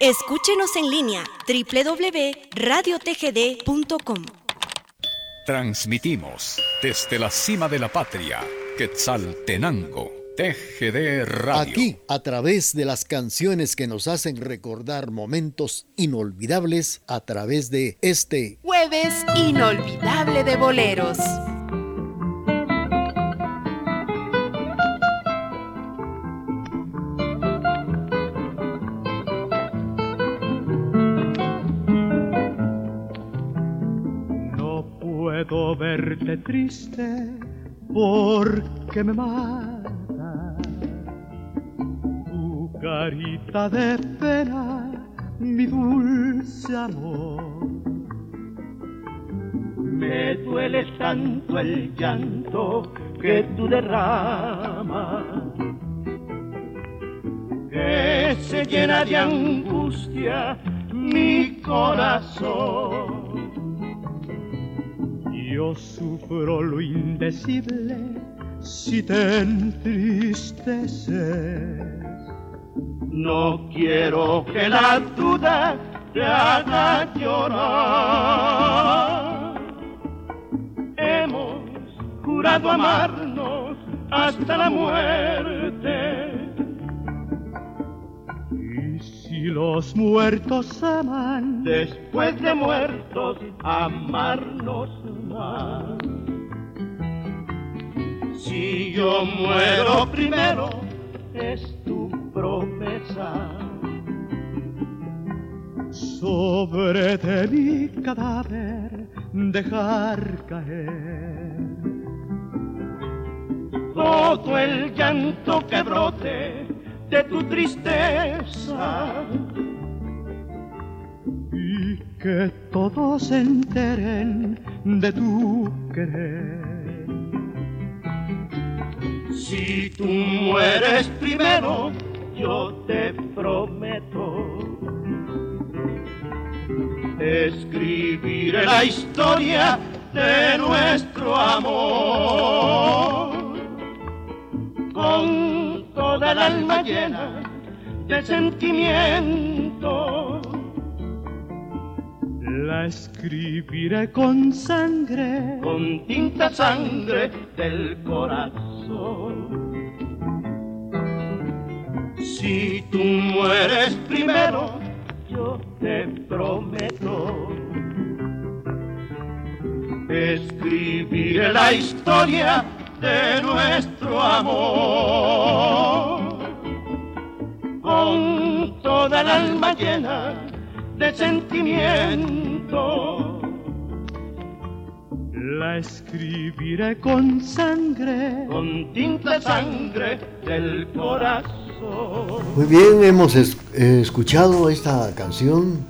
Escúchenos en línea www.radiotgd.com. Transmitimos desde la cima de la patria, Quetzaltenango, TGD Radio. Aquí, a través de las canciones que nos hacen recordar momentos inolvidables, a través de este jueves inolvidable de boleros. Triste porque me mata tu carita de pena, mi dulce amor. Me duele tanto el llanto que tú derramas, que se llena de angustia mi corazón yo sufro lo indecible si te entristeces. No quiero que la duda te haga llorar. Hemos jurado amarnos hasta la muerte. Y si los muertos aman, después de muertos, amarnos si yo muero primero, es tu promesa. Sobre de mi cadáver dejar caer todo el llanto que brote de tu tristeza que todos se enteren de tu querer. Si tú mueres primero, yo te prometo escribiré la historia de nuestro amor con toda el alma llena de sentimientos la escribiré con sangre, con tinta sangre del corazón. Si tú mueres primero, yo te prometo. Escribiré la historia de nuestro amor con toda el alma llena de sentimiento la escribiré con sangre, con tinta sangre del corazón. Muy bien, hemos escuchado esta canción.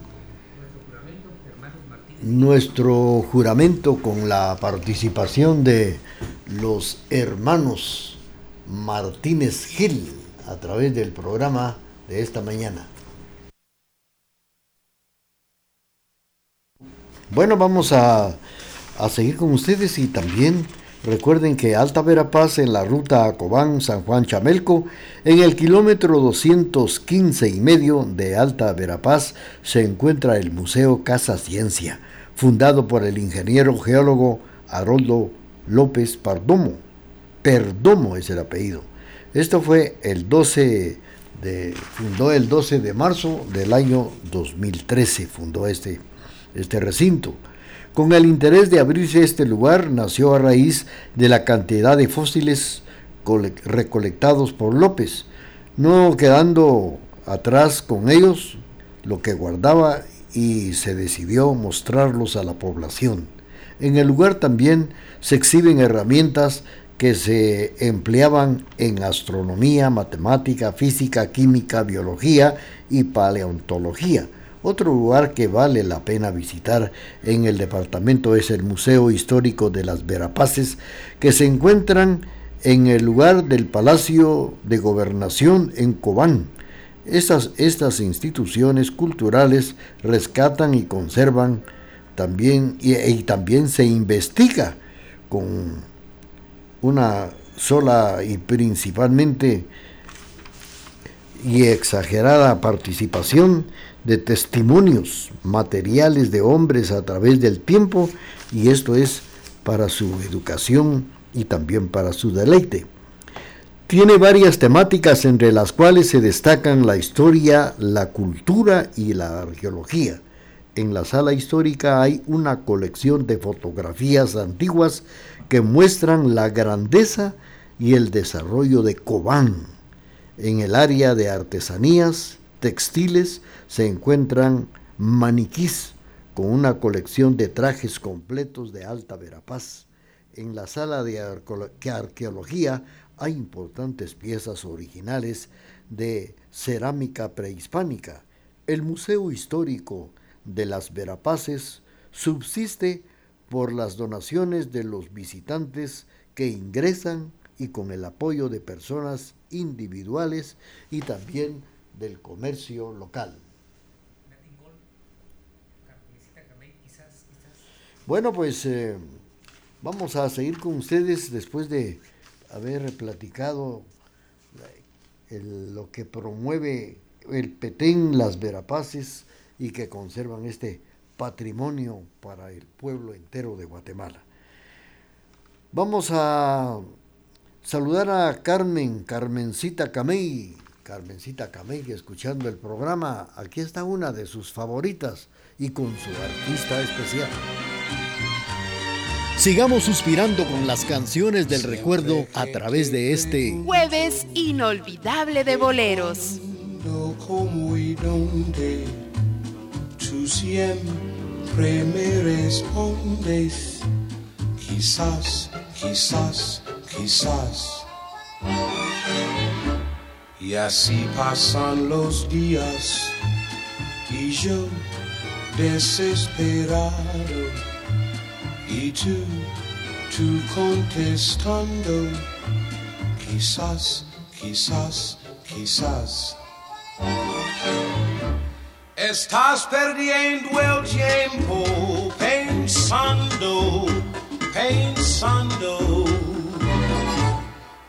Nuestro juramento con la participación de los hermanos Martínez Gil a través del programa de esta mañana. Bueno, vamos a, seguir con ustedes y también recuerden que Alta Verapaz en la ruta Cobán San Juan Chamelco, en el kilómetro 215 y medio de Alta Verapaz, se encuentra el Museo Casa Ciencia, fundado por el ingeniero geólogo Haroldo López Pardomo. Perdomo es el apellido. Esto fue el 12 de, fundó el 12 de marzo del año 2013, fundó este este recinto. Con el interés de abrirse este lugar nació a raíz de la cantidad de fósiles recolectados por López, no quedando atrás con ellos lo que guardaba y se decidió mostrarlos a la población. En el lugar también se exhiben herramientas que se empleaban en astronomía, matemática, física, química, biología y paleontología otro lugar que vale la pena visitar en el departamento es el Museo Histórico de las Verapaces, que se encuentran en el lugar del Palacio de Gobernación en Cobán. Estas, estas instituciones culturales rescatan y conservan también y, y también se investiga con una sola y principalmente y exagerada participación de testimonios materiales de hombres a través del tiempo y esto es para su educación y también para su deleite. Tiene varias temáticas entre las cuales se destacan la historia, la cultura y la arqueología. En la sala histórica hay una colección de fotografías antiguas que muestran la grandeza y el desarrollo de Cobán. En el área de artesanías, textiles, se encuentran maniquís con una colección de trajes completos de alta verapaz. En la sala de arqueología hay importantes piezas originales de cerámica prehispánica. El Museo Histórico de las Verapaces subsiste por las donaciones de los visitantes que ingresan y con el apoyo de personas individuales y también del comercio local. Bueno, pues eh, vamos a seguir con ustedes después de haber platicado lo que promueve el Petén, las Verapaces y que conservan este patrimonio para el pueblo entero de Guatemala. Vamos a saludar a Carmen, Carmencita Camey, Carmencita Camey, escuchando el programa. Aquí está una de sus favoritas y con su artista especial. Sigamos suspirando con las canciones del recuerdo a través de este jueves inolvidable de boleros. Tú siempre me respondes, quizás, quizás, quizás. Y así pasan los días y yo desesperado y tú, tú contestando, quizás, quizás, quizás. Estás perdiendo el tiempo pensando, pensando.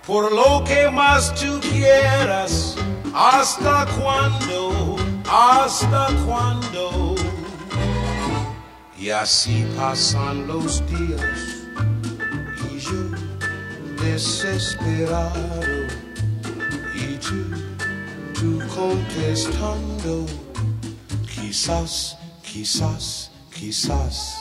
Por lo que más tú quieras, hasta cuándo, hasta cuándo. Y así pasan los días y yo desesperado y tú, tú contestando, quizás, quizás, quizás.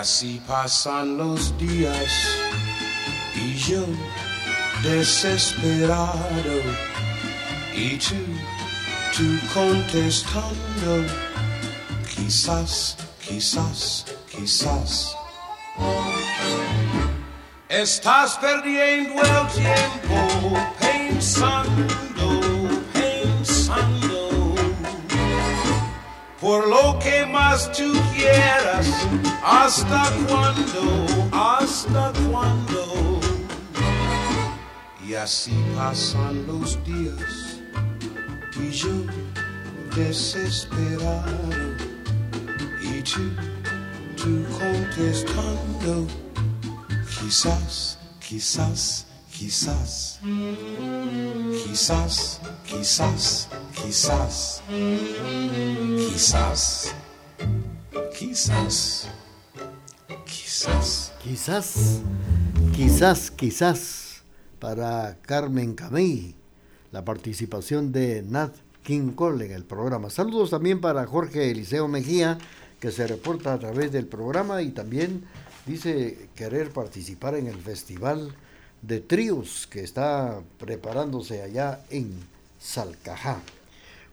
Así pasan los días y yo desesperado y tú, tú contestando, quizás, quizás, quizás. Estás perdiendo el tiempo pensando, por lo que más tú quieras ¿Hasta cuándo? ¿Hasta cuándo? Y así pasan los días y yo desesperado y tú, tú contestando, quizás, quizás, quizás, quizás, quizás, quizás, quizás, quizás. Quizás. Quizás, quizás, quizás, para Carmen Camey, la participación de Nat King Cole en el programa. Saludos también para Jorge Eliseo Mejía, que se reporta a través del programa y también dice querer participar en el Festival de Tríos que está preparándose allá en Salcajá.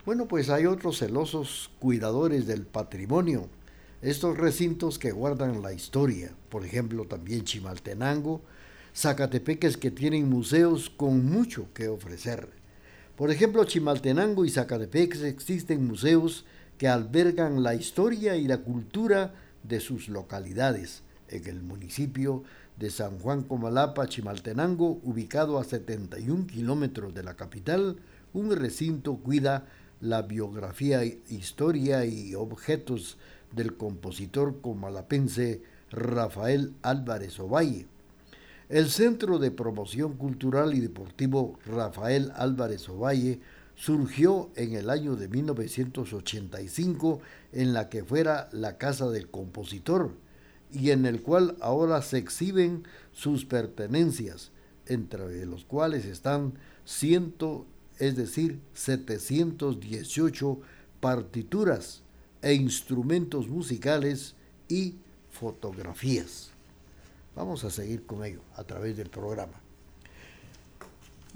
Bueno, pues hay otros celosos cuidadores del patrimonio estos recintos que guardan la historia, por ejemplo también Chimaltenango, Zacatepeques que tienen museos con mucho que ofrecer. Por ejemplo, Chimaltenango y Zacatepeques existen museos que albergan la historia y la cultura de sus localidades. En el municipio de San Juan Comalapa, Chimaltenango, ubicado a 71 kilómetros de la capital, un recinto cuida la biografía, historia y objetos del compositor comalapense Rafael Álvarez Ovalle. El Centro de Promoción Cultural y Deportivo Rafael Álvarez Ovalle surgió en el año de 1985 en la que fuera la casa del compositor y en el cual ahora se exhiben sus pertenencias, entre los cuales están ciento, es decir, 718 partituras e instrumentos musicales y fotografías. Vamos a seguir con ello a través del programa.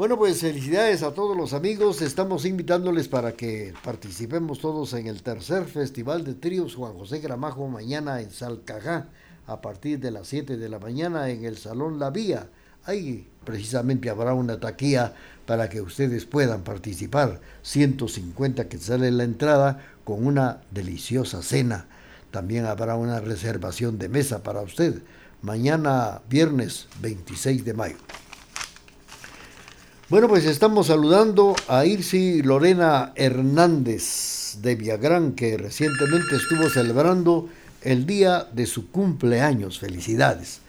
Bueno, pues felicidades a todos los amigos. Estamos invitándoles para que participemos todos en el tercer Festival de Tríos Juan José Gramajo mañana en Salcajá a partir de las 7 de la mañana en el Salón La Vía. Ahí precisamente habrá una taquilla para que ustedes puedan participar. 150 que sale la entrada con una deliciosa cena. También habrá una reservación de mesa para usted. Mañana viernes 26 de mayo. Bueno, pues estamos saludando a Irsi Lorena Hernández de Viagrán, que recientemente estuvo celebrando el día de su cumpleaños. Felicidades.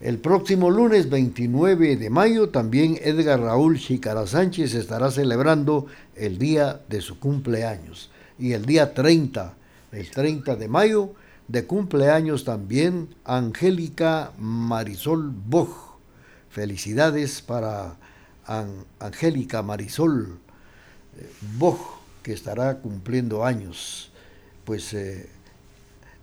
El próximo lunes 29 de mayo también Edgar Raúl Chicara Sánchez estará celebrando el día de su cumpleaños. Y el día 30, el 30 de mayo, de cumpleaños también Angélica Marisol Boj. Felicidades para Angélica Marisol eh, Boj, que estará cumpliendo años. Pues eh,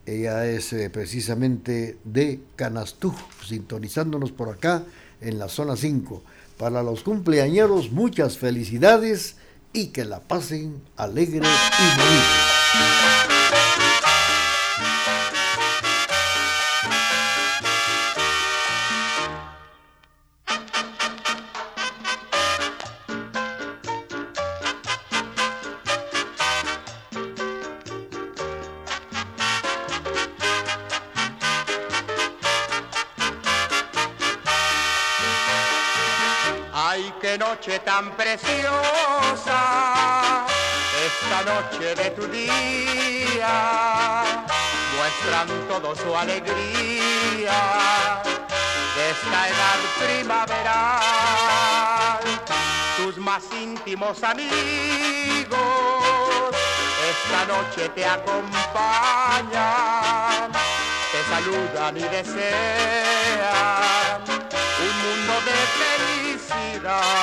ella es eh, precisamente de Canastú, sintonizándonos por acá en la zona 5. Para los cumpleañeros, muchas felicidades y que la pasen alegre y bonita. Tan preciosa, esta noche de tu día, muestran todo su alegría de esta edad primaveral. Tus más íntimos amigos esta noche te acompañan, te saludan y desean un mundo de felicidad.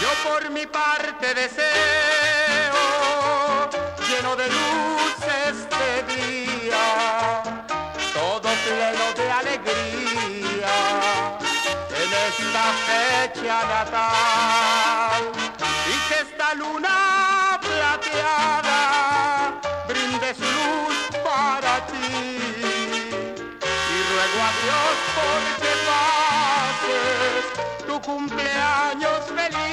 Yo por mi parte deseo, lleno de luz este día, todo pleno de alegría, en esta fecha natal, y que esta luna plateada brinde su luz para ti ruego a Dios porque pases tu cumpleaños feliz.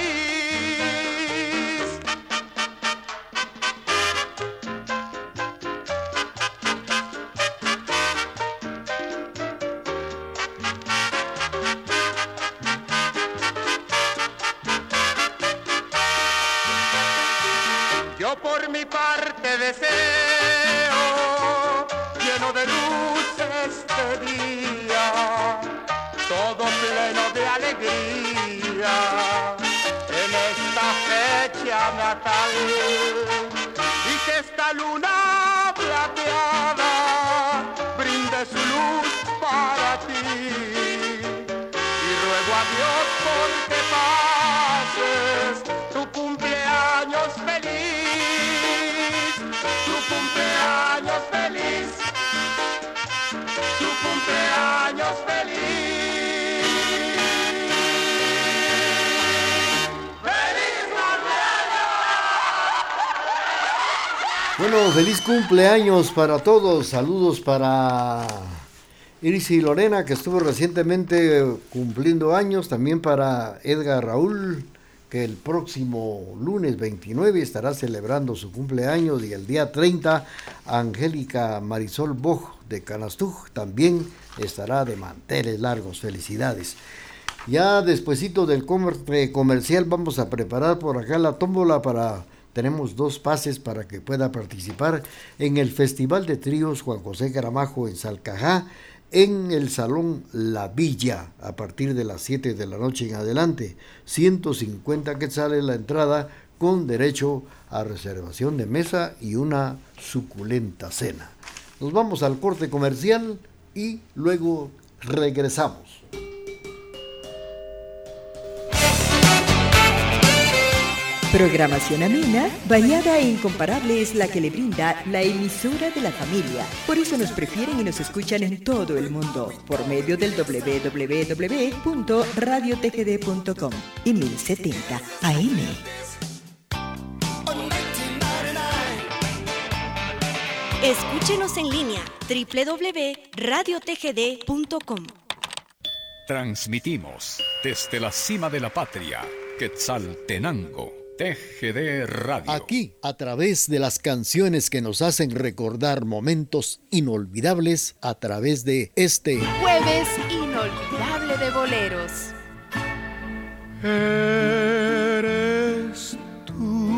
Yo por mi parte deseo, alegría, en esta fecha natal, y que esta luna plateada brinde su luz para ti, y ruego a Dios porque pases tu cumpleaños feliz, tu cumpleaños feliz cumpleaños feliz. ¡Feliz Feliz cumpleaños para todos. Saludos para Iris y Lorena, que estuvo recientemente cumpliendo años. También para Edgar Raúl, que el próximo lunes 29 estará celebrando su cumpleaños y el día 30 Angélica Marisol Boj de Canastuj también estará de manteles largos. Felicidades. Ya despuesito del comercial vamos a preparar por acá la tómbola para tenemos dos pases para que pueda participar en el Festival de Tríos Juan José Gramajo en Salcajá en el Salón La Villa a partir de las 7 de la noche en adelante. 150 quetzales la entrada con derecho a reservación de mesa y una suculenta cena. Nos vamos al corte comercial y luego regresamos. Programación amena, bañada e incomparable es la que le brinda la emisora de la familia. Por eso nos prefieren y nos escuchan en todo el mundo por medio del www.radiotgd.com y 1070 AM. Escúchenos en línea www.radiotgd.com. Transmitimos desde la cima de la patria, Quetzaltenango TGD Radio. Aquí, a través de las canciones que nos hacen recordar momentos inolvidables, a través de este jueves inolvidable de boleros. Eres tú,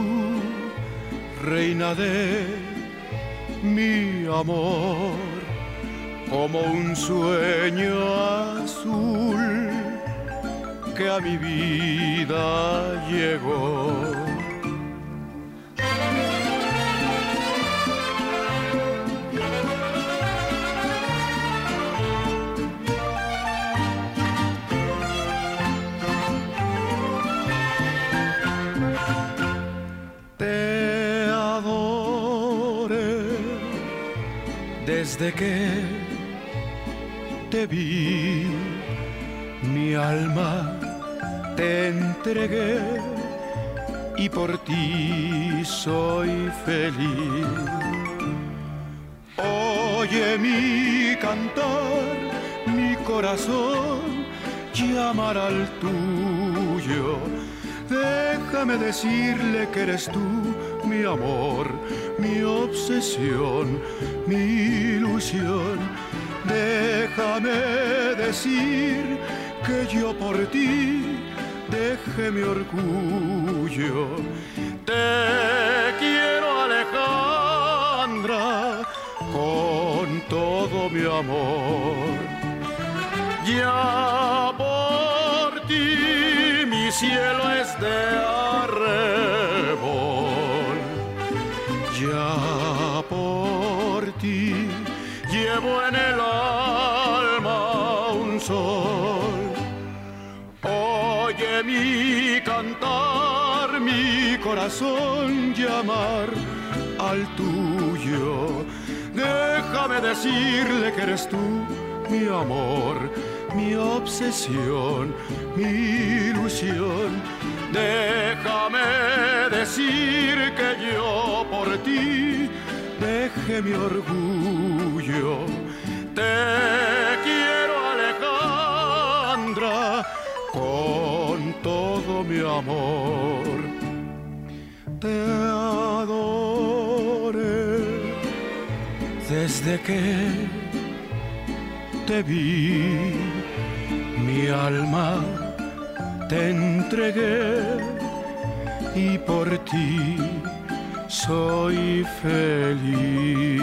reina de mi amor, como un sueño azul que a mi vida llegó. Desde que te vi mi alma te entregué y por ti soy feliz. Oye mi cantar, mi corazón llamar al tuyo. Déjame decirle que eres tú mi amor, mi obsesión, mi ilusión. Déjame decir que yo por ti deje mi orgullo. Te quiero Alejandra con todo mi amor. Ya por ti mi cielo es de arrebol. Corazón llamar al tuyo. Déjame decirle que eres tú mi amor, mi obsesión, mi ilusión. Déjame decir que yo por ti deje mi orgullo. Te quiero Alejandra con todo mi amor. Desde que te vi, mi alma te entregué y por ti soy feliz.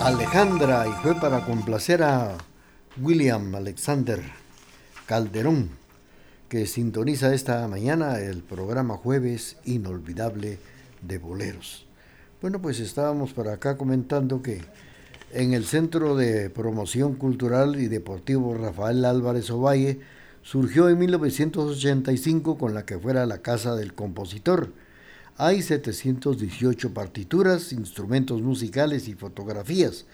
Alejandra, y fue para complacer a William Alexander Calderón, que sintoniza esta mañana el programa Jueves Inolvidable de Boleros. Bueno, pues estábamos por acá comentando que en el Centro de Promoción Cultural y Deportivo Rafael Álvarez Ovalle surgió en 1985 con la que fuera la Casa del Compositor. Hay 718 partituras, instrumentos musicales y fotografías.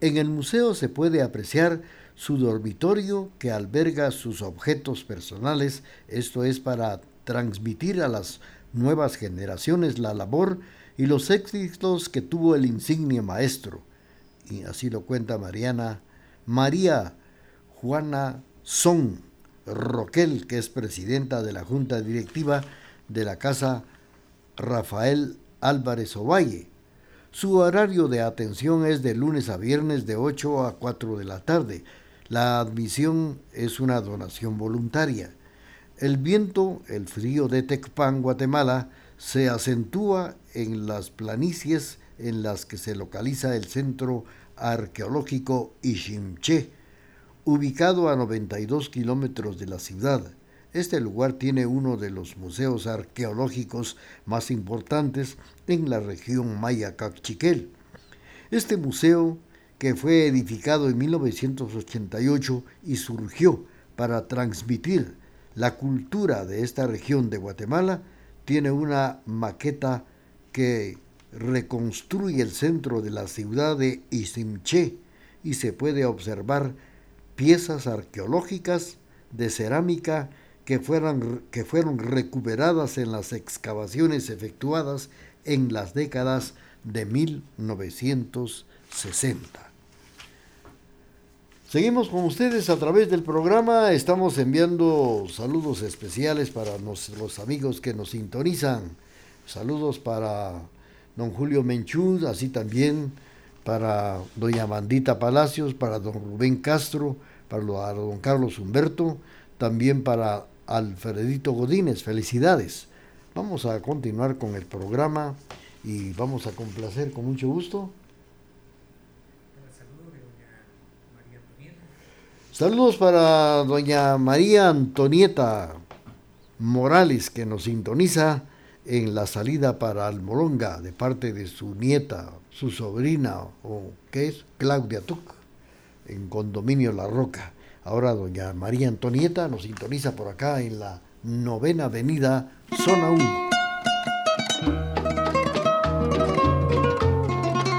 En el museo se puede apreciar su dormitorio que alberga sus objetos personales, esto es para transmitir a las nuevas generaciones la labor y los éxitos que tuvo el insigne maestro. Y así lo cuenta Mariana María Juana Son, Roquel, que es presidenta de la Junta Directiva de la Casa Rafael Álvarez Ovalle. Su horario de atención es de lunes a viernes de 8 a 4 de la tarde. La admisión es una donación voluntaria. El viento, el frío de Tecpan, Guatemala, se acentúa en las planicies en las que se localiza el centro arqueológico Ishimche, ubicado a 92 kilómetros de la ciudad. Este lugar tiene uno de los museos arqueológicos más importantes en la región maya Cachiquel. Este museo, que fue edificado en 1988 y surgió para transmitir la cultura de esta región de Guatemala, tiene una maqueta que reconstruye el centro de la ciudad de Isimché y se puede observar piezas arqueológicas de cerámica que que fueron recuperadas en las excavaciones efectuadas en las décadas de 1960. Seguimos con ustedes a través del programa, estamos enviando saludos especiales para los amigos que nos sintonizan, saludos para don Julio Menchud, así también para doña Mandita Palacios, para don Rubén Castro, para don Carlos Humberto, también para Alfredito Godínez, felicidades. Vamos a continuar con el programa y vamos a complacer con mucho gusto. Saludos para doña María Antonieta Morales que nos sintoniza en la salida para Almolonga de parte de su nieta, su sobrina o qué es, Claudia Tuc, en condominio La Roca. Ahora doña María Antonieta nos sintoniza por acá en la novena avenida, zona 1.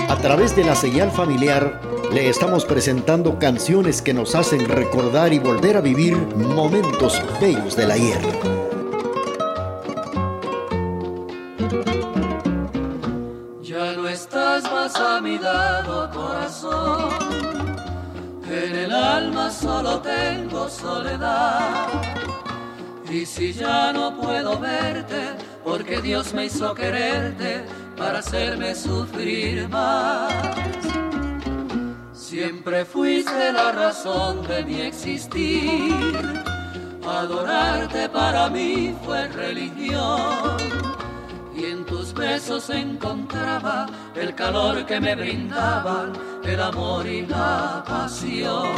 A través de la señal familiar le estamos presentando canciones que nos hacen recordar y volver a vivir momentos bellos del ayer. Ya no estás más a mi lado, corazón en el alma solo tengo soledad. Y si ya no puedo verte, porque Dios me hizo quererte para hacerme sufrir más. Siempre fuiste la razón de mi existir. Adorarte para mí fue religión y en tus besos encontraba el calor que me brindaban el amor y la pasión.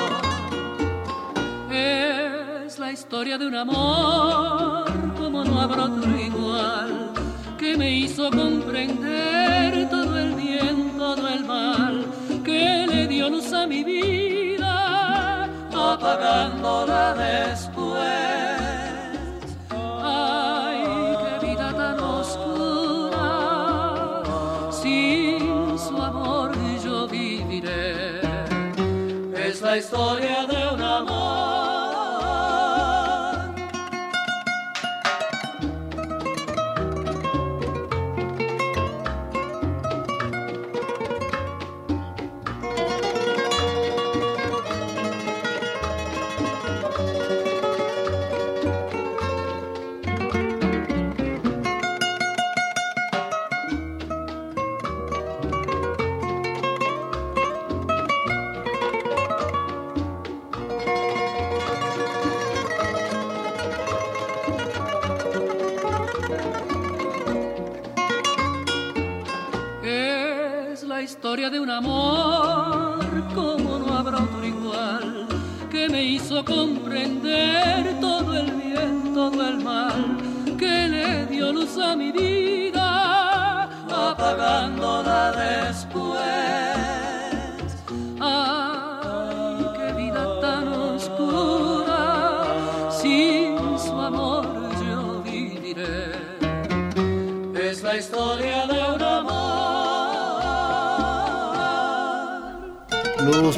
Es la historia de un amor como no habrá otro igual que me hizo comprender luz a mi vida, apagándola después.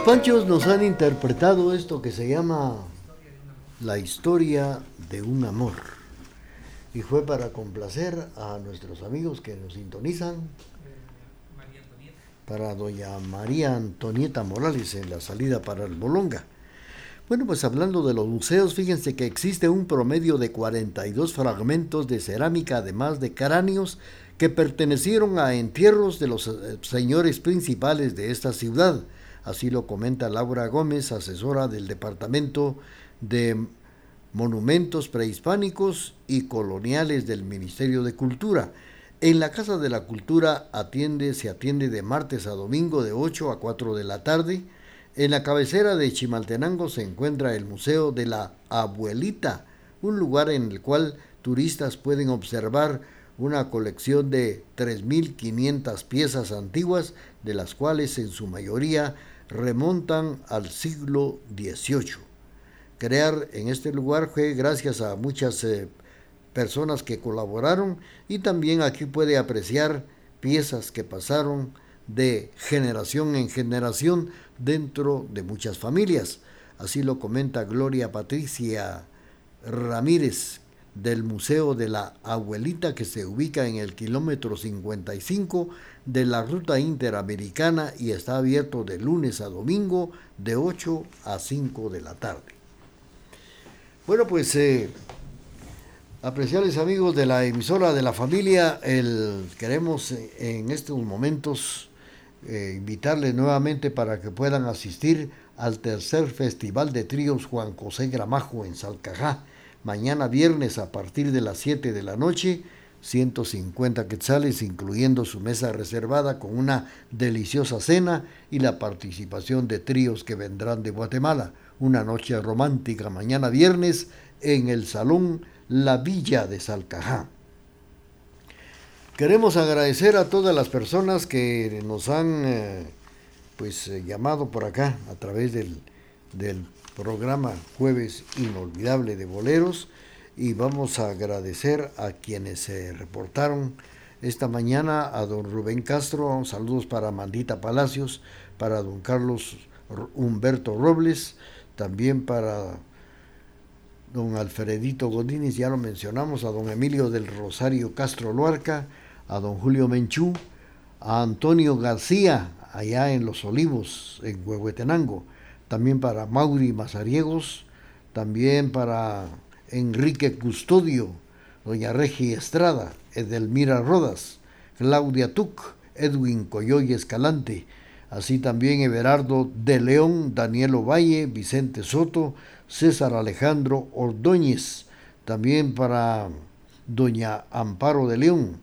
Panchos nos han interpretado esto que se llama La historia de un amor. Y fue para complacer a nuestros amigos que nos sintonizan. Para doña María Antonieta Morales en la salida para el Bolonga. Bueno, pues hablando de los museos, fíjense que existe un promedio de 42 fragmentos de cerámica, además de cráneos, que pertenecieron a entierros de los eh, señores principales de esta ciudad. Así lo comenta Laura Gómez, asesora del Departamento de Monumentos Prehispánicos y Coloniales del Ministerio de Cultura. En la Casa de la Cultura atiende, se atiende de martes a domingo de 8 a 4 de la tarde en la cabecera de Chimaltenango se encuentra el Museo de la Abuelita, un lugar en el cual turistas pueden observar una colección de 3.500 piezas antiguas, de las cuales en su mayoría remontan al siglo XVIII. Crear en este lugar fue gracias a muchas eh, personas que colaboraron y también aquí puede apreciar piezas que pasaron de generación en generación dentro de muchas familias. Así lo comenta Gloria Patricia Ramírez del Museo de la Abuelita que se ubica en el kilómetro 55 de la ruta interamericana y está abierto de lunes a domingo de 8 a 5 de la tarde. Bueno, pues eh, apreciables amigos de la emisora de la familia, el, queremos en estos momentos eh, invitarles nuevamente para que puedan asistir al tercer Festival de Tríos Juan José Gramajo en Salcajá, mañana viernes a partir de las 7 de la noche, 150 quetzales, incluyendo su mesa reservada con una deliciosa cena y la participación de tríos que vendrán de Guatemala. Una noche romántica mañana viernes en el Salón La Villa de Salcajá. Queremos agradecer a todas las personas que nos han eh, pues eh, llamado por acá a través del, del programa Jueves Inolvidable de Boleros y vamos a agradecer a quienes se reportaron esta mañana a don Rubén Castro, saludos para Mandita Palacios, para don Carlos Humberto Robles, también para don Alfredito Godínez, ya lo mencionamos, a don Emilio del Rosario Castro Luarca, a don Julio Menchú, a Antonio García, allá en Los Olivos, en Huehuetenango, también para Mauri Mazariegos, también para Enrique Custodio, doña Regi Estrada, Edelmira Rodas, Claudia Tuc, Edwin Coyoy Escalante, así también Everardo de León, Daniel Ovalle, Vicente Soto, César Alejandro Ordóñez, también para doña Amparo de León,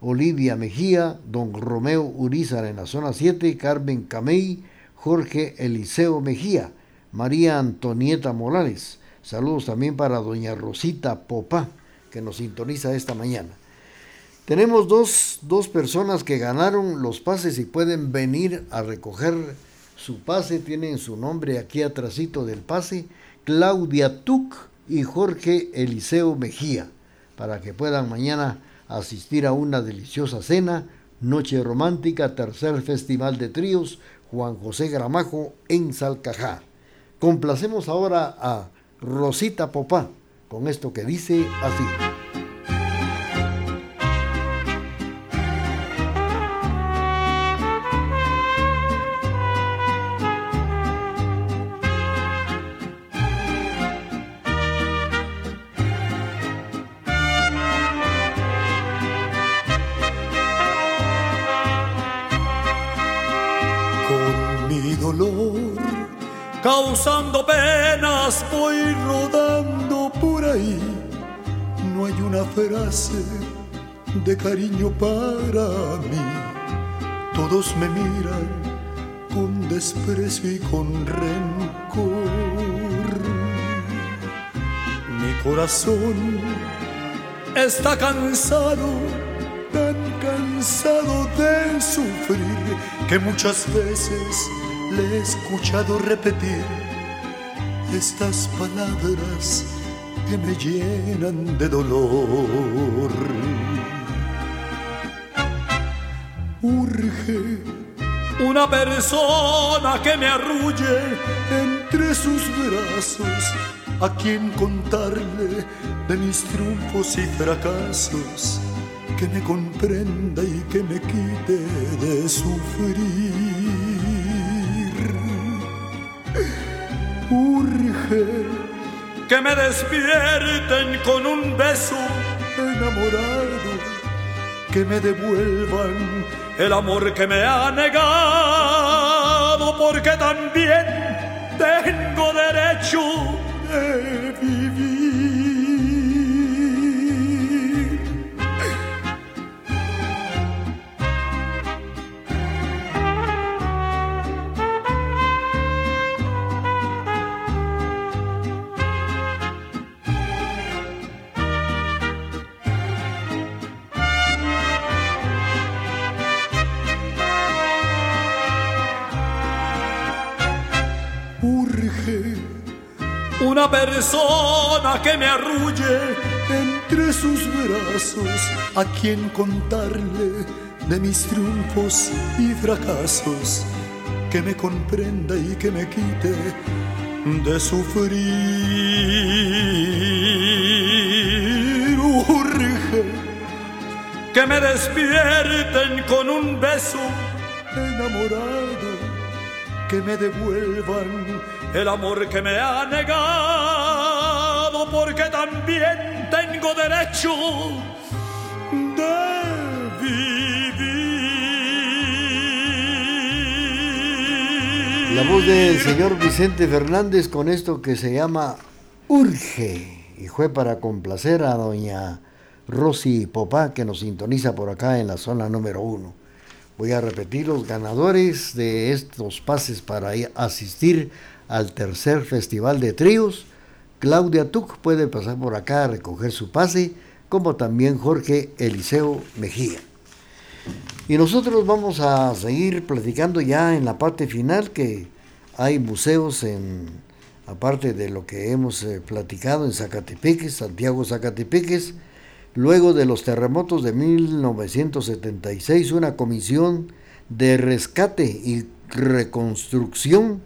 Olivia Mejía, don Romeo Urizar en la zona 7, Carmen Camey, Jorge Eliseo Mejía, María Antonieta Morales. Saludos también para doña Rosita Popá, que nos sintoniza esta mañana. Tenemos dos, dos personas que ganaron los pases y pueden venir a recoger su pase. Tienen su nombre aquí atrásito del pase. Claudia Tuc y Jorge Eliseo Mejía, para que puedan mañana asistir a una deliciosa cena, noche romántica, tercer festival de tríos, Juan José Gramajo en Salcajá. Complacemos ahora a Rosita Popá con esto que dice así. De cariño para mí. Todos me miran con desprecio y con rencor. Mi corazón está cansado, tan cansado de sufrir que muchas veces le he escuchado repetir estas palabras que me llenan de dolor. Urge una persona que me arrulle entre sus brazos, a quien contarle de mis triunfos y fracasos, que me comprenda y que me quite de sufrir. Urge que me despierten con un beso enamorado, que me devuelvan el amor que me ha negado, porque también tengo derecho una persona que me arrulle entre sus brazos, a quien contarle de mis triunfos y fracasos, que me comprenda y que me quite de sufrir. Urge que me despierten con un beso enamorado, que me devuelvan el amor que me ha negado, porque también tengo derecho de vivir. La voz del señor Vicente Fernández con esto que se llama Urge y fue para complacer a doña Rosy Popá que nos sintoniza por acá en la zona número uno. Voy a repetir los ganadores de estos pases para asistir al tercer Festival de Tríos. Claudia Tuc puede pasar por acá a recoger su pase, como también Jorge Eliseo Mejía. Y nosotros vamos a seguir platicando ya en la parte final que hay museos en, aparte de lo que hemos eh, platicado en Zacatepeques, Santiago Zacatepeques, luego de los terremotos de 1976, una comisión de rescate y reconstrucción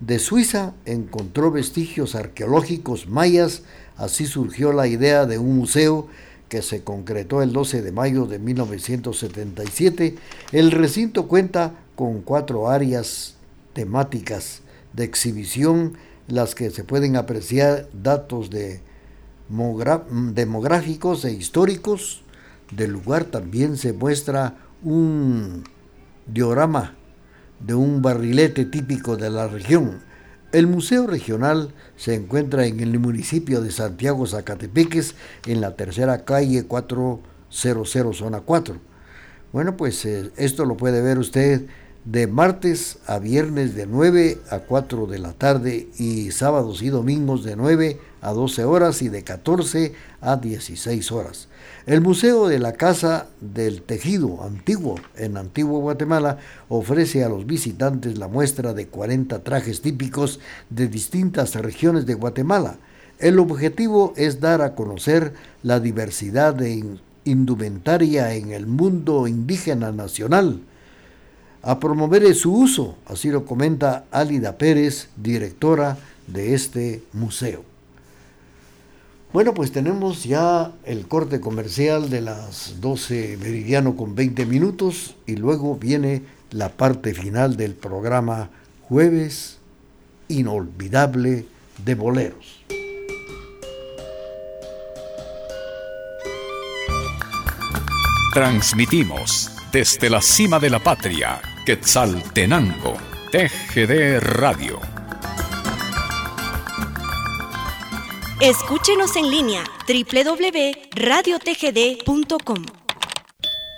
de Suiza encontró vestigios arqueológicos mayas, así surgió la idea de un museo que se concretó el 12 de mayo de 1977. El recinto cuenta con cuatro áreas temáticas de exhibición, las que se pueden apreciar datos de demográficos e históricos. Del lugar también se muestra un diorama de un barrilete típico de la región. El Museo Regional se encuentra en el municipio de Santiago Zacatepeques, en la tercera calle 400, zona 4. Bueno, pues eh, esto lo puede ver usted de martes a viernes de 9 a 4 de la tarde y sábados y domingos de 9 a 12 horas y de 14 a 16 horas. El Museo de la Casa del Tejido Antiguo en Antiguo Guatemala ofrece a los visitantes la muestra de 40 trajes típicos de distintas regiones de Guatemala. El objetivo es dar a conocer la diversidad de indumentaria en el mundo indígena nacional, a promover su uso, así lo comenta Álida Pérez, directora de este museo. Bueno, pues tenemos ya el corte comercial de las 12 meridiano con 20 minutos y luego viene la parte final del programa Jueves Inolvidable de Boleros. Transmitimos desde la cima de la patria, Quetzaltenango, TGD Radio Escúchenos en línea www.radiotgd.com.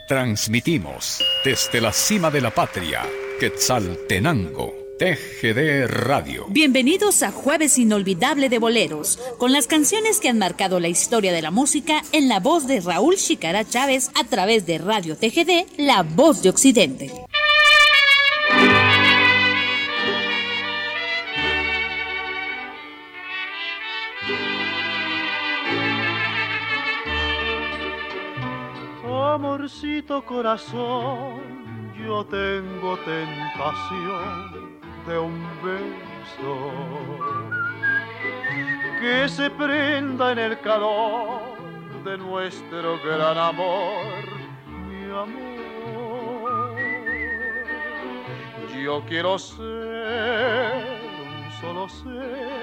Transmitimos desde la cima de la patria, Quetzaltenango, TGD Radio. Bienvenidos a Jueves Inolvidable de Boleros, con las canciones que han marcado la historia de la música en la voz de Raúl Chicara Chávez a través de Radio TGD, La Voz de Occidente. Amorcito corazón, yo tengo tentación de un beso que se prenda en el calor de nuestro gran amor, mi amor. Yo quiero ser un solo ser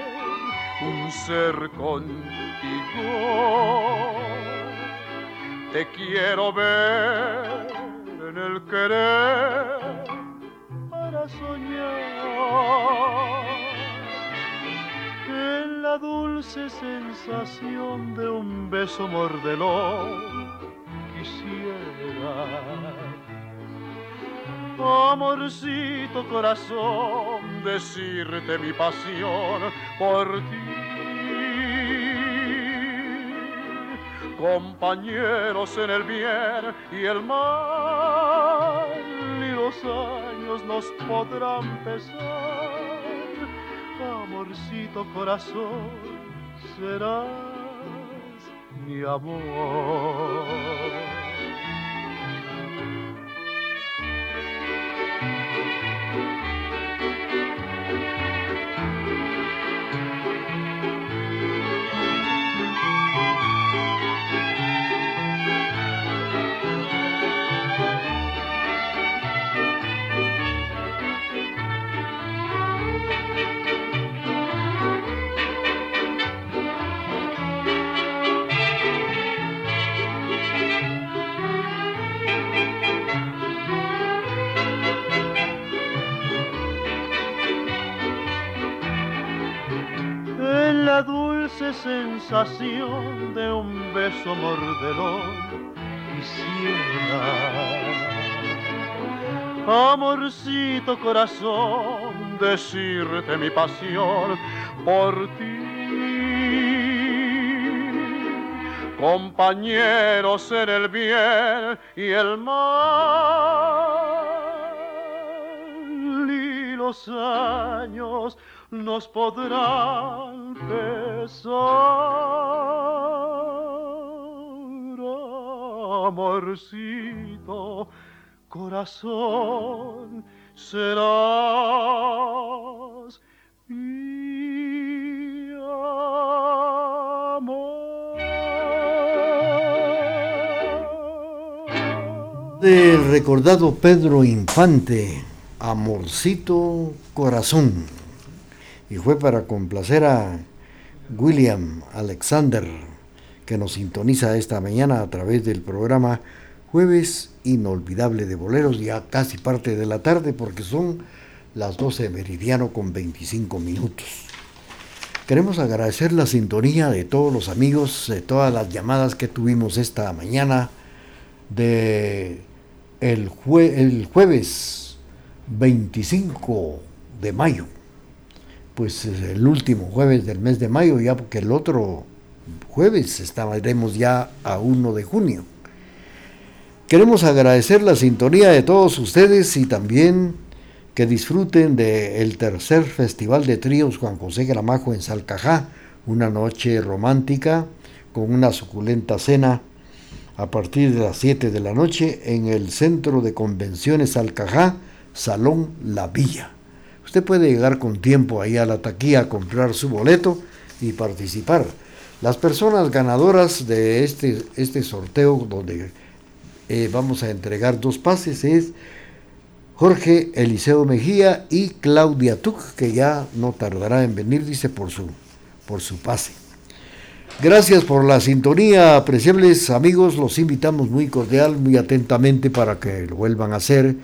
un ser contigo. Te quiero ver en el querer para soñar en la dulce sensación de un beso mordelón quisiera amorcito corazón, decirte mi pasión por ti. Compañeros en el bien y el mal, y los años nos podrán pesar. Amorcito corazón, serás mi amor. Sensación de un beso mordelón quisiera. Amorcito corazón, decirte mi pasión por ti. Compañeros en el bien y el mal y los años nos podrán pesar. Amorcito, corazón, recordado Pedro Infante, Amorcito Corazón y fue para complacer a William Alexander, que nos sintoniza esta mañana a través del programa Jueves Inolvidable de Boleros, ya casi parte de la tarde porque son las 12 meridiano con 25 minutos. Queremos agradecer la sintonía de todos los amigos, de todas las llamadas que tuvimos esta mañana de el, el jueves 25 de mayo pues el último jueves del mes de mayo, ya porque el otro jueves estaremos ya a 1 de junio. Queremos agradecer la sintonía de todos ustedes y también que disfruten del tercer Festival de Tríos Juan José Gramajo en Salcajá, una noche romántica con una suculenta cena a partir de las 7 de la noche en el Centro de Convenciones Salcajá, Salón La Villa. Usted puede llegar con tiempo ahí a la taquilla a comprar su boleto y participar. Las personas ganadoras de este, este sorteo donde eh, vamos a entregar dos pases es Jorge Eliseo Mejía y Claudia Tuc, que ya no tardará en venir, dice, por su, por su pase. Gracias por la sintonía, apreciables amigos, los invitamos muy cordial, muy atentamente para que lo vuelvan a hacer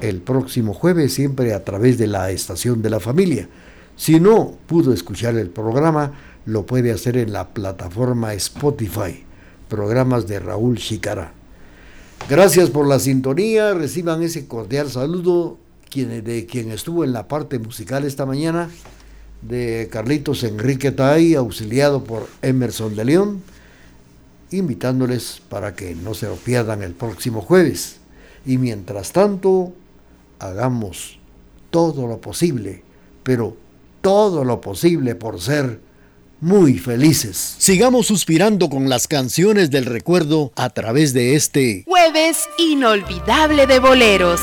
el próximo jueves, siempre a través de la estación de la familia. Si no pudo escuchar el programa, lo puede hacer en la plataforma Spotify, programas de Raúl Chicara. Gracias por la sintonía, reciban ese cordial saludo de quien estuvo en la parte musical esta mañana, de Carlitos Enrique Tay, auxiliado por Emerson de León, invitándoles para que no se lo pierdan el próximo jueves. Y mientras tanto, hagamos todo lo posible, pero todo lo posible por ser muy felices. Sigamos suspirando con las canciones del recuerdo a través de este jueves inolvidable de boleros.